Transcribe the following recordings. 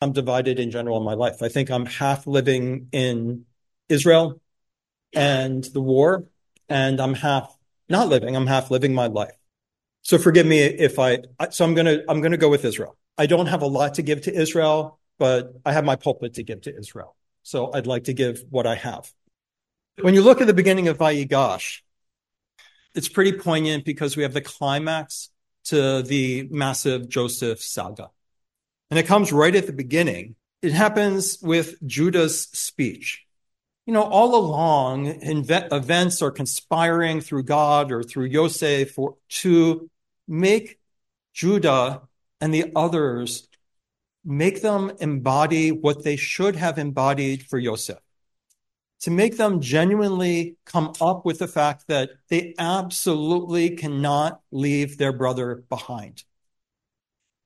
I'm divided in general in my life. I think I'm half living in Israel and the war, and I'm half not living. I'm half living my life. So forgive me if I. So I'm gonna I'm gonna go with Israel. I don't have a lot to give to Israel, but I have my pulpit to give to Israel. So I'd like to give what I have. When you look at the beginning of Vayigash, it's pretty poignant because we have the climax to the massive Joseph saga. And it comes right at the beginning. It happens with Judah's speech. You know, all along, events are conspiring through God or through Yosef for, to make Judah and the others, make them embody what they should have embodied for Yosef. To make them genuinely come up with the fact that they absolutely cannot leave their brother behind.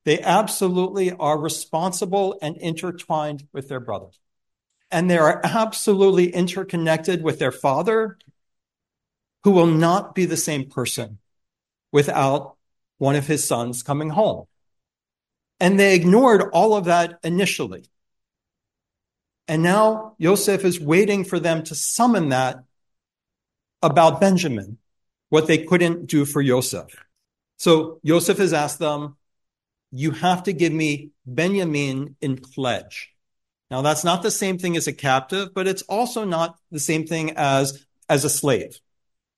They absolutely are responsible and intertwined with their brother. And they are absolutely interconnected with their father, who will not be the same person without one of his sons coming home. And they ignored all of that initially. And now Yosef is waiting for them to summon that about Benjamin, what they couldn't do for Yosef. So Yosef has asked them, you have to give me Benjamin in pledge. Now that's not the same thing as a captive, but it's also not the same thing as, as a slave.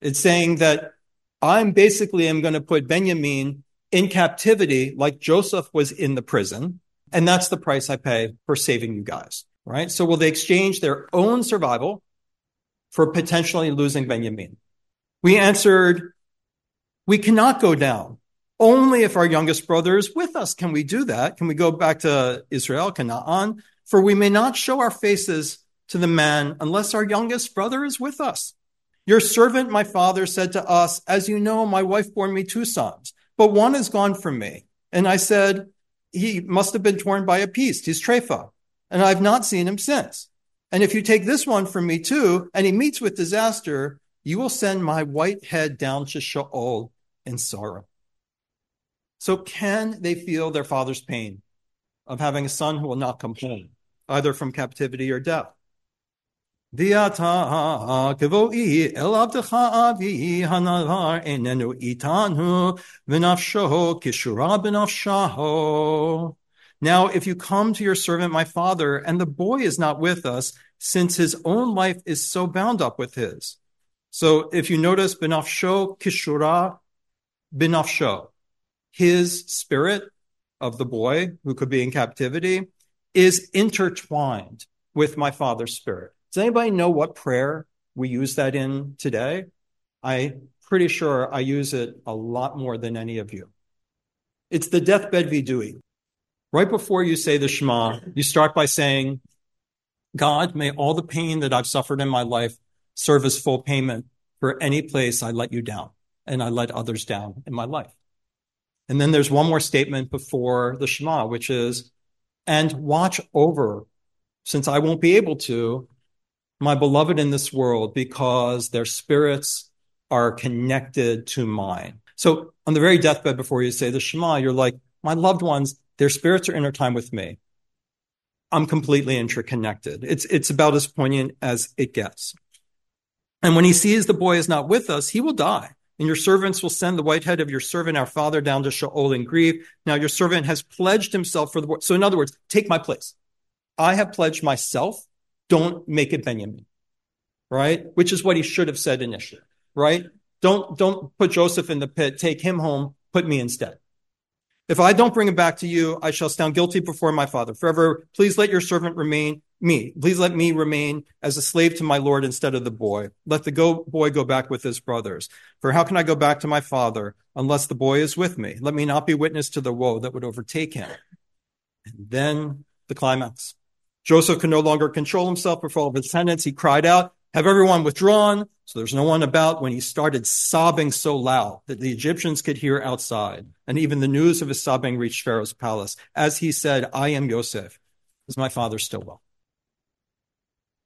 It's saying that I'm basically am going to put Benjamin in captivity like Joseph was in the prison. And that's the price I pay for saving you guys. Right. So will they exchange their own survival for potentially losing Benjamin? We answered, we cannot go down only if our youngest brother is with us can we do that. Can we go back to Israel, Canaan? For we may not show our faces to the man unless our youngest brother is with us. Your servant, my father, said to us, As you know, my wife bore me two sons, but one is gone from me. And I said, He must have been torn by a beast. He's Tepha. And I've not seen him since. And if you take this one from me too, and he meets with disaster, you will send my white head down to Sheol in sorrow. So can they feel their father's pain of having a son who will not come home, either from captivity or death? Now, if you come to your servant, my father, and the boy is not with us, since his own life is so bound up with his. So if you notice, benafsho kishura benafsho, his spirit of the boy who could be in captivity is intertwined with my father's spirit. Does anybody know what prayer we use that in today? I'm pretty sure I use it a lot more than any of you. It's the deathbed vidui. Right before you say the Shema, you start by saying, God, may all the pain that I've suffered in my life serve as full payment for any place I let you down and I let others down in my life. And then there's one more statement before the Shema, which is, and watch over, since I won't be able to, my beloved in this world, because their spirits are connected to mine. So on the very deathbed before you say the Shema, you're like, my loved ones, their spirits are intertwined with me. I'm completely interconnected. It's, it's about as poignant as it gets. And when he sees the boy is not with us, he will die and your servants will send the white head of your servant, our father, down to Sheol in grief. Now your servant has pledged himself for the, so in other words, take my place. I have pledged myself. Don't make it Benjamin, right? Which is what he should have said initially, right? Don't, don't put Joseph in the pit. Take him home. Put me instead. If I don't bring him back to you, I shall stand guilty before my father. Forever, please let your servant remain me. Please let me remain as a slave to my Lord instead of the boy. Let the go, boy go back with his brothers. For how can I go back to my father unless the boy is with me? Let me not be witness to the woe that would overtake him. And then the climax. Joseph could no longer control himself before all of his tenants. He cried out, have everyone withdrawn. So there's no one about when he started sobbing so loud that the Egyptians could hear outside. And even the news of his sobbing reached Pharaoh's palace. As he said, I am Joseph. Is my father still well?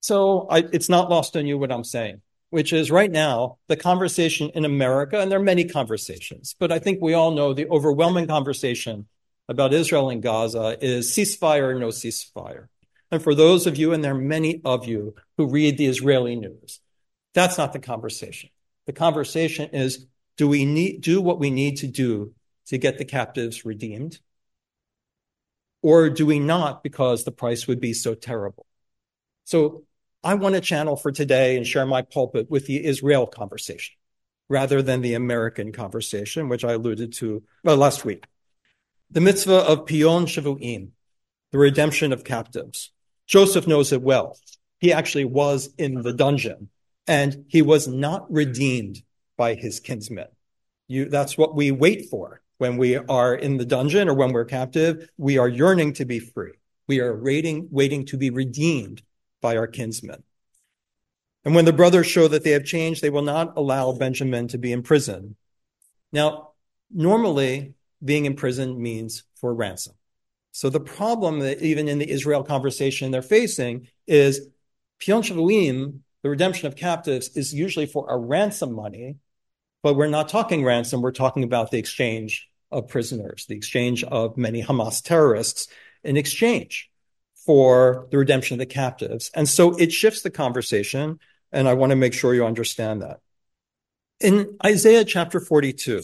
So I, it's not lost on you what I'm saying, which is right now, the conversation in America, and there are many conversations, but I think we all know the overwhelming conversation about Israel and Gaza is ceasefire or no ceasefire. And for those of you, and there are many of you who read the Israeli news, that's not the conversation. The conversation is do we need do what we need to do to get the captives redeemed? Or do we not because the price would be so terrible? So I want to channel for today and share my pulpit with the Israel conversation rather than the American conversation, which I alluded to well, last week. The mitzvah of Pidyon Shavuim, the redemption of captives. Joseph knows it well. He actually was in the dungeon and he was not redeemed by his kinsmen. You, that's what we wait for when we are in the dungeon or when we're captive. We are yearning to be free. We are waiting, waiting to be redeemed by our kinsmen. And when the brothers show that they have changed, they will not allow Benjamin to be in prison. Now, normally being in prison means for ransom. So the problem that even in the Israel conversation they're facing is Shavuim, the redemption of captives, is usually for a ransom money, but we're not talking ransom. We're talking about the exchange of prisoners, the exchange of many Hamas terrorists in exchange for the redemption of the captives. And so it shifts the conversation. And I want to make sure you understand that. In Isaiah chapter 42,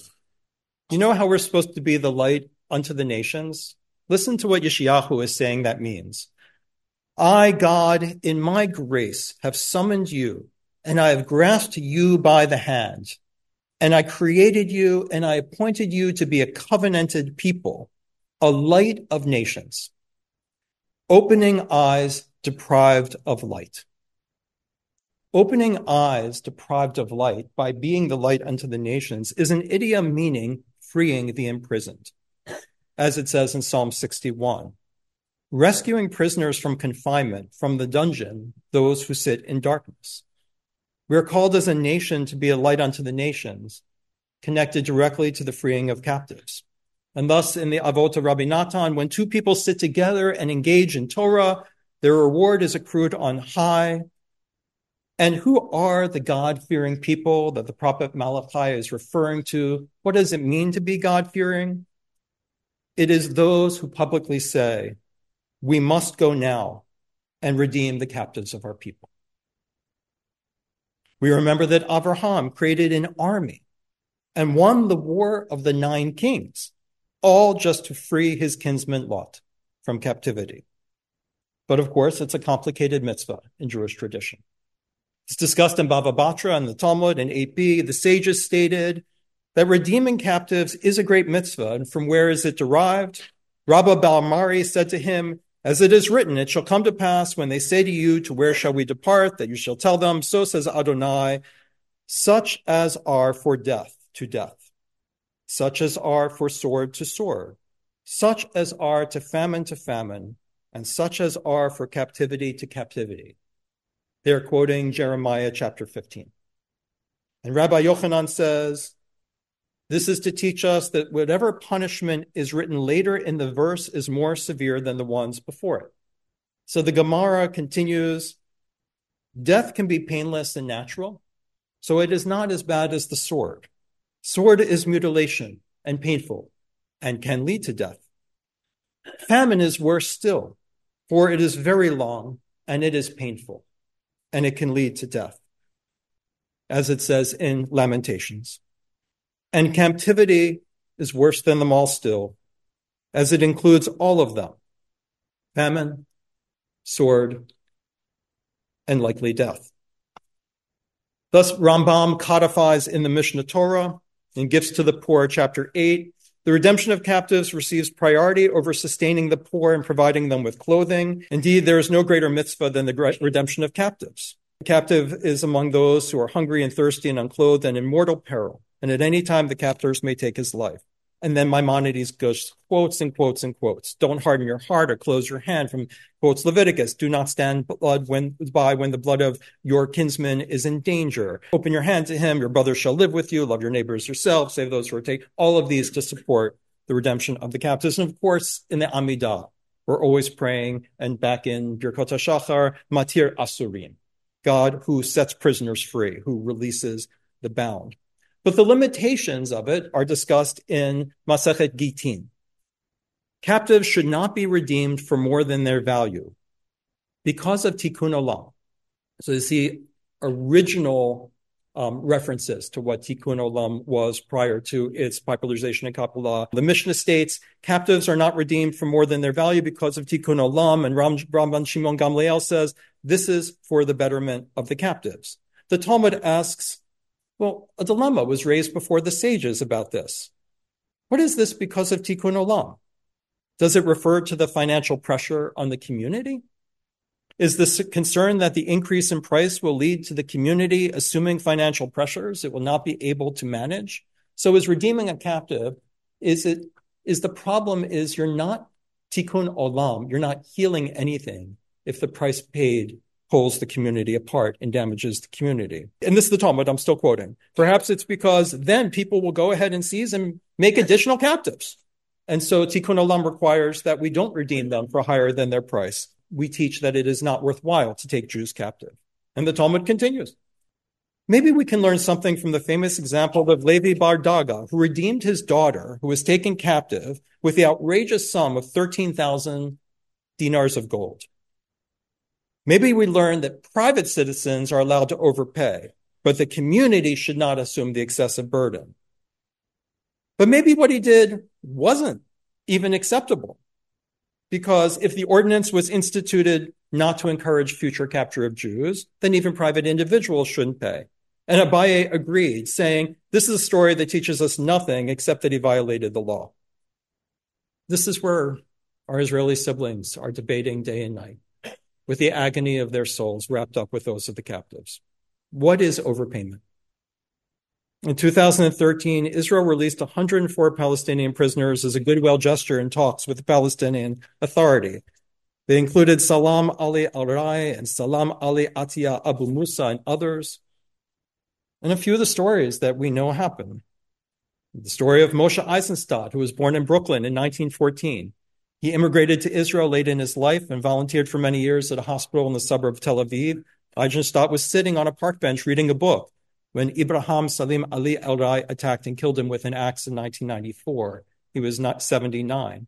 you know how we're supposed to be the light unto the nations? Listen to what Yeshayahu is saying that means. I, God, in my grace, have summoned you, and I have grasped you by the hand, and I created you, and I appointed you to be a covenanted people, a light of nations, opening eyes deprived of light. Opening eyes deprived of light by being the light unto the nations is an idiom meaning freeing the imprisoned as it says in Psalm 61. Rescuing prisoners from confinement, from the dungeon, those who sit in darkness. We are called as a nation to be a light unto the nations, connected directly to the freeing of captives. And thus, in the Avot of Rabbi Natan, when two people sit together and engage in Torah, their reward is accrued on high. And who are the God fearing people that the prophet Malachi is referring to? What does it mean to be God fearing? It is those who publicly say, we must go now and redeem the captives of our people. We remember that Abraham created an army and won the war of the nine kings, all just to free his kinsman Lot from captivity. But of course, it's a complicated mitzvah in Jewish tradition. It's discussed in Bava Batra and the Talmud and 8b. The sages stated that redeeming captives is a great mitzvah. And from where is it derived? Rabba bar Mari said to him, as it is written, it shall come to pass when they say to you, to where shall we depart, that you shall tell them, so says Adonai, such as are for death to death, such as are for sword to sword, such as are to famine to famine, and such as are for captivity to captivity. They're quoting Jeremiah chapter 15. And Rabbi Yochanan says, this is to teach us that whatever punishment is written later in the verse is more severe than the ones before it. So the Gemara continues Death can be painless and natural, so it is not as bad as the sword. Sword is mutilation and painful and can lead to death. Famine is worse still, for it is very long and it is painful and it can lead to death, as it says in Lamentations. And captivity is worse than them all still, as it includes all of them famine, sword, and likely death. Thus, Rambam codifies in the Mishnah Torah in Gifts to the Poor, chapter 8, the redemption of captives receives priority over sustaining the poor and providing them with clothing. Indeed, there is no greater mitzvah than the redemption of captives. The captive is among those who are hungry and thirsty and unclothed and in mortal peril and at any time the captors may take his life. And then Maimonides goes quotes and quotes and quotes. Don't harden your heart or close your hand from quotes Leviticus. Do not stand blood when by when the blood of your kinsman is in danger. Open your hand to him. Your brother shall live with you. Love your neighbors yourself. Save those who are taken. All of these to support the redemption of the captives. And of course, in the Amidah, we're always praying and back in Birkot HaShachar, Matir Asurim. God who sets prisoners free, who releases the bound. But the limitations of it are discussed in Masechet Gittin. Captives should not be redeemed for more than their value because of tikkun olam. So you see original um, references to what tikkun olam was prior to its popularization in Kabbalah. The Mishnah states captives are not redeemed for more than their value because of tikkun olam, and Ram, Rabban Shimon Gamliel says this is for the betterment of the captives. The Talmud asks, well, a dilemma was raised before the sages about this. What is this because of tikkun olam? Does it refer to the financial pressure on the community? Is the concern that the increase in price will lead to the community assuming financial pressures it will not be able to manage? So is redeeming a captive, is it, is the problem is you're not tikkun olam, you're not healing anything if the price paid pulls the community apart and damages the community. And this is the Talmud I'm still quoting. Perhaps it's because then people will go ahead and seize and make additional captives. And so tikkun olam requires that we don't redeem them for higher than their price we teach that it is not worthwhile to take Jews captive. And the Talmud continues. Maybe we can learn something from the famous example of Levi Bar Darga, who redeemed his daughter, who was taken captive, with the outrageous sum of 13,000 dinars of gold. Maybe we learn that private citizens are allowed to overpay, but the community should not assume the excessive burden. But maybe what he did wasn't even acceptable because if the ordinance was instituted not to encourage future capture of Jews, then even private individuals shouldn't pay. And Abaye agreed, saying, This is a story that teaches us nothing except that he violated the law. This is where our Israeli siblings are debating day and night, with the agony of their souls wrapped up with those of the captives. What is overpayment? In 2013, Israel released 104 Palestinian prisoners as a goodwill gesture in talks with the Palestinian Authority. They included Salam Ali Al-Rai and Salam Ali Atia Abu Musa and others. And a few of the stories that we know happened. The story of Moshe Eisenstadt, who was born in Brooklyn in 1914. He immigrated to Israel late in his life and volunteered for many years at a hospital in the suburb of Tel Aviv. Eisenstadt was sitting on a park bench reading a book when Ibrahim Salim Ali El Rai attacked and killed him with an axe in 1994. He was not 79.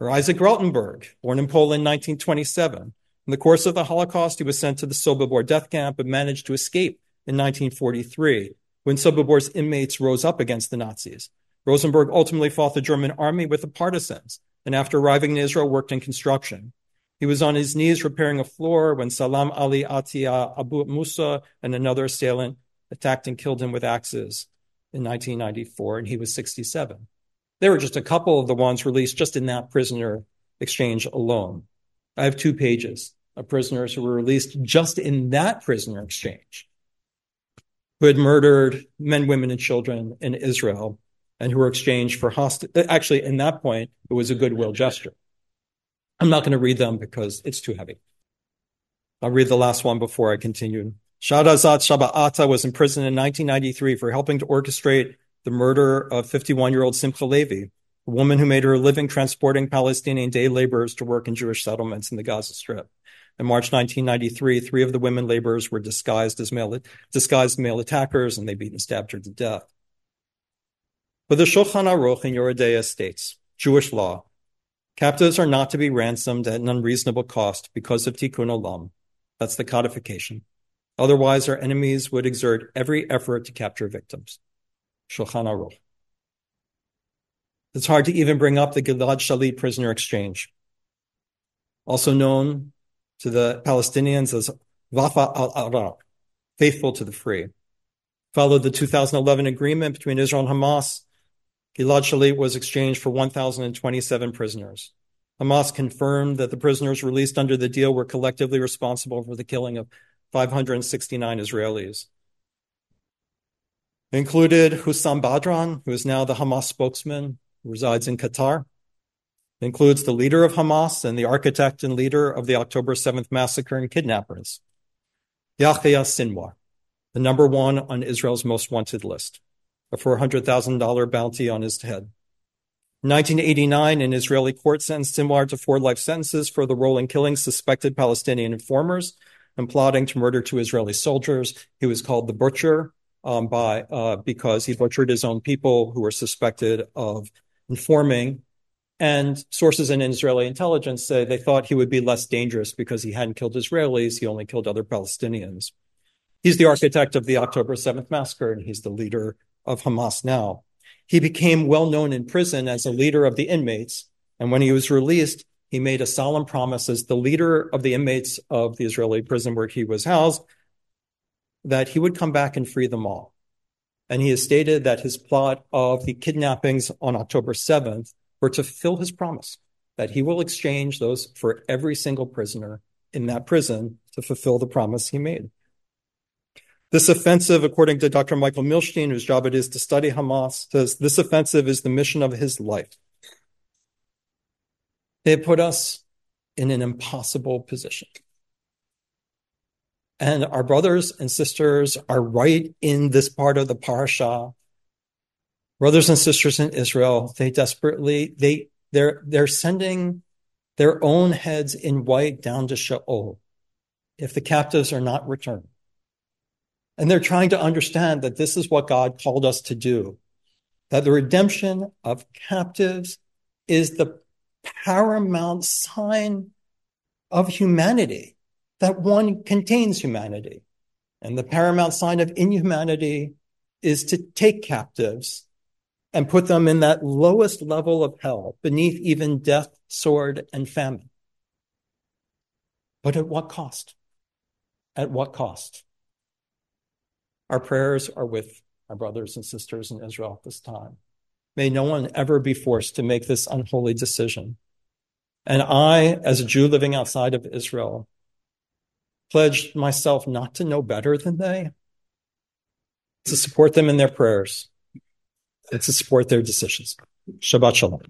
Or Isaac Rotenberg, born in Poland in 1927. In the course of the Holocaust, he was sent to the Sobibor death camp and managed to escape in 1943 when Sobibor's inmates rose up against the Nazis. Rotenberg ultimately fought the German army with the partisans and after arriving in Israel worked in construction. He was on his knees repairing a floor when Salam Ali Atia Abu Musa and another assailant attacked and killed him with axes in 1994, and he was 67. There were just a couple of the ones released just in that prisoner exchange alone. I have two pages of prisoners who were released just in that prisoner exchange, who had murdered men, women, and children in Israel, and who were exchanged for hostage. Uh, actually, in that point, it was a goodwill gesture. I'm not going to read them because it's too heavy. I'll read the last one before I continue. Shahrazad Shaba'ata was imprisoned in 1993 for helping to orchestrate the murder of 51-year-old Simcha Levi, a woman who made her living transporting Palestinian day laborers to work in Jewish settlements in the Gaza Strip. In March 1993, three of the women laborers were disguised as male, disguised male attackers, and they beat and stabbed her to death. But the Shulchan Aruch in Yoreh De'ah states, Jewish law, captives are not to be ransomed at an unreasonable cost because of tikkun olam. That's the codification. Otherwise, our enemies would exert every effort to capture victims. Shulchan Aruch. It's hard to even bring up the Gilad Shalit prisoner exchange, also known to the Palestinians as Wafa al-Ahrar, faithful to the free. Followed the 2011 agreement between Israel and Hamas, Gilad Shalit was exchanged for 1,027 prisoners. Hamas confirmed that the prisoners released under the deal were collectively responsible for the killing of 569 Israelis. Included Hussam Badran, who is now the Hamas spokesman, who resides in Qatar. includes the leader of Hamas and the architect and leader of the October 7th massacre and kidnappers, Yahya Sinwar, the number one on Israel's most wanted list, a $400,000 bounty on his head. In 1989, an Israeli court sentenced Sinwar to four life sentences for the role in killing suspected Palestinian informers and plotting to murder two Israeli soldiers. He was called the butcher um, by uh, because he butchered his own people who were suspected of informing And sources in Israeli intelligence say they thought he would be less dangerous because he hadn't killed Israelis, he only killed other Palestinians. He's the architect of the October 7th massacre, and he's the leader of Hamas now. He became well known in prison as a leader of the inmates. And when he was released, he made a solemn promise as the leader of the inmates of the Israeli prison where he was housed that he would come back and free them all. And he has stated that his plot of the kidnappings on October 7th were to fulfill his promise that he will exchange those for every single prisoner in that prison to fulfill the promise he made. This offensive, according to Dr. Michael Milstein, whose job it is to study Hamas, says this offensive is the mission of his life. They put us in an impossible position. And our brothers and sisters are right in this part of the parasha. Brothers and sisters in Israel, they desperately, they, they're, they're sending their own heads in white down to Sheol if the captives are not returned. And they're trying to understand that this is what God called us to do, that the redemption of captives is the paramount sign of humanity, that one contains humanity. And the paramount sign of inhumanity is to take captives and put them in that lowest level of hell, beneath even death, sword, and famine. But at what cost? At what cost? Our prayers are with our brothers and sisters in Israel at this time. May no one ever be forced to make this unholy decision. And I, as a Jew living outside of Israel, pledged myself not to know better than they, to support them in their prayers, and to support their decisions. Shabbat Shalom.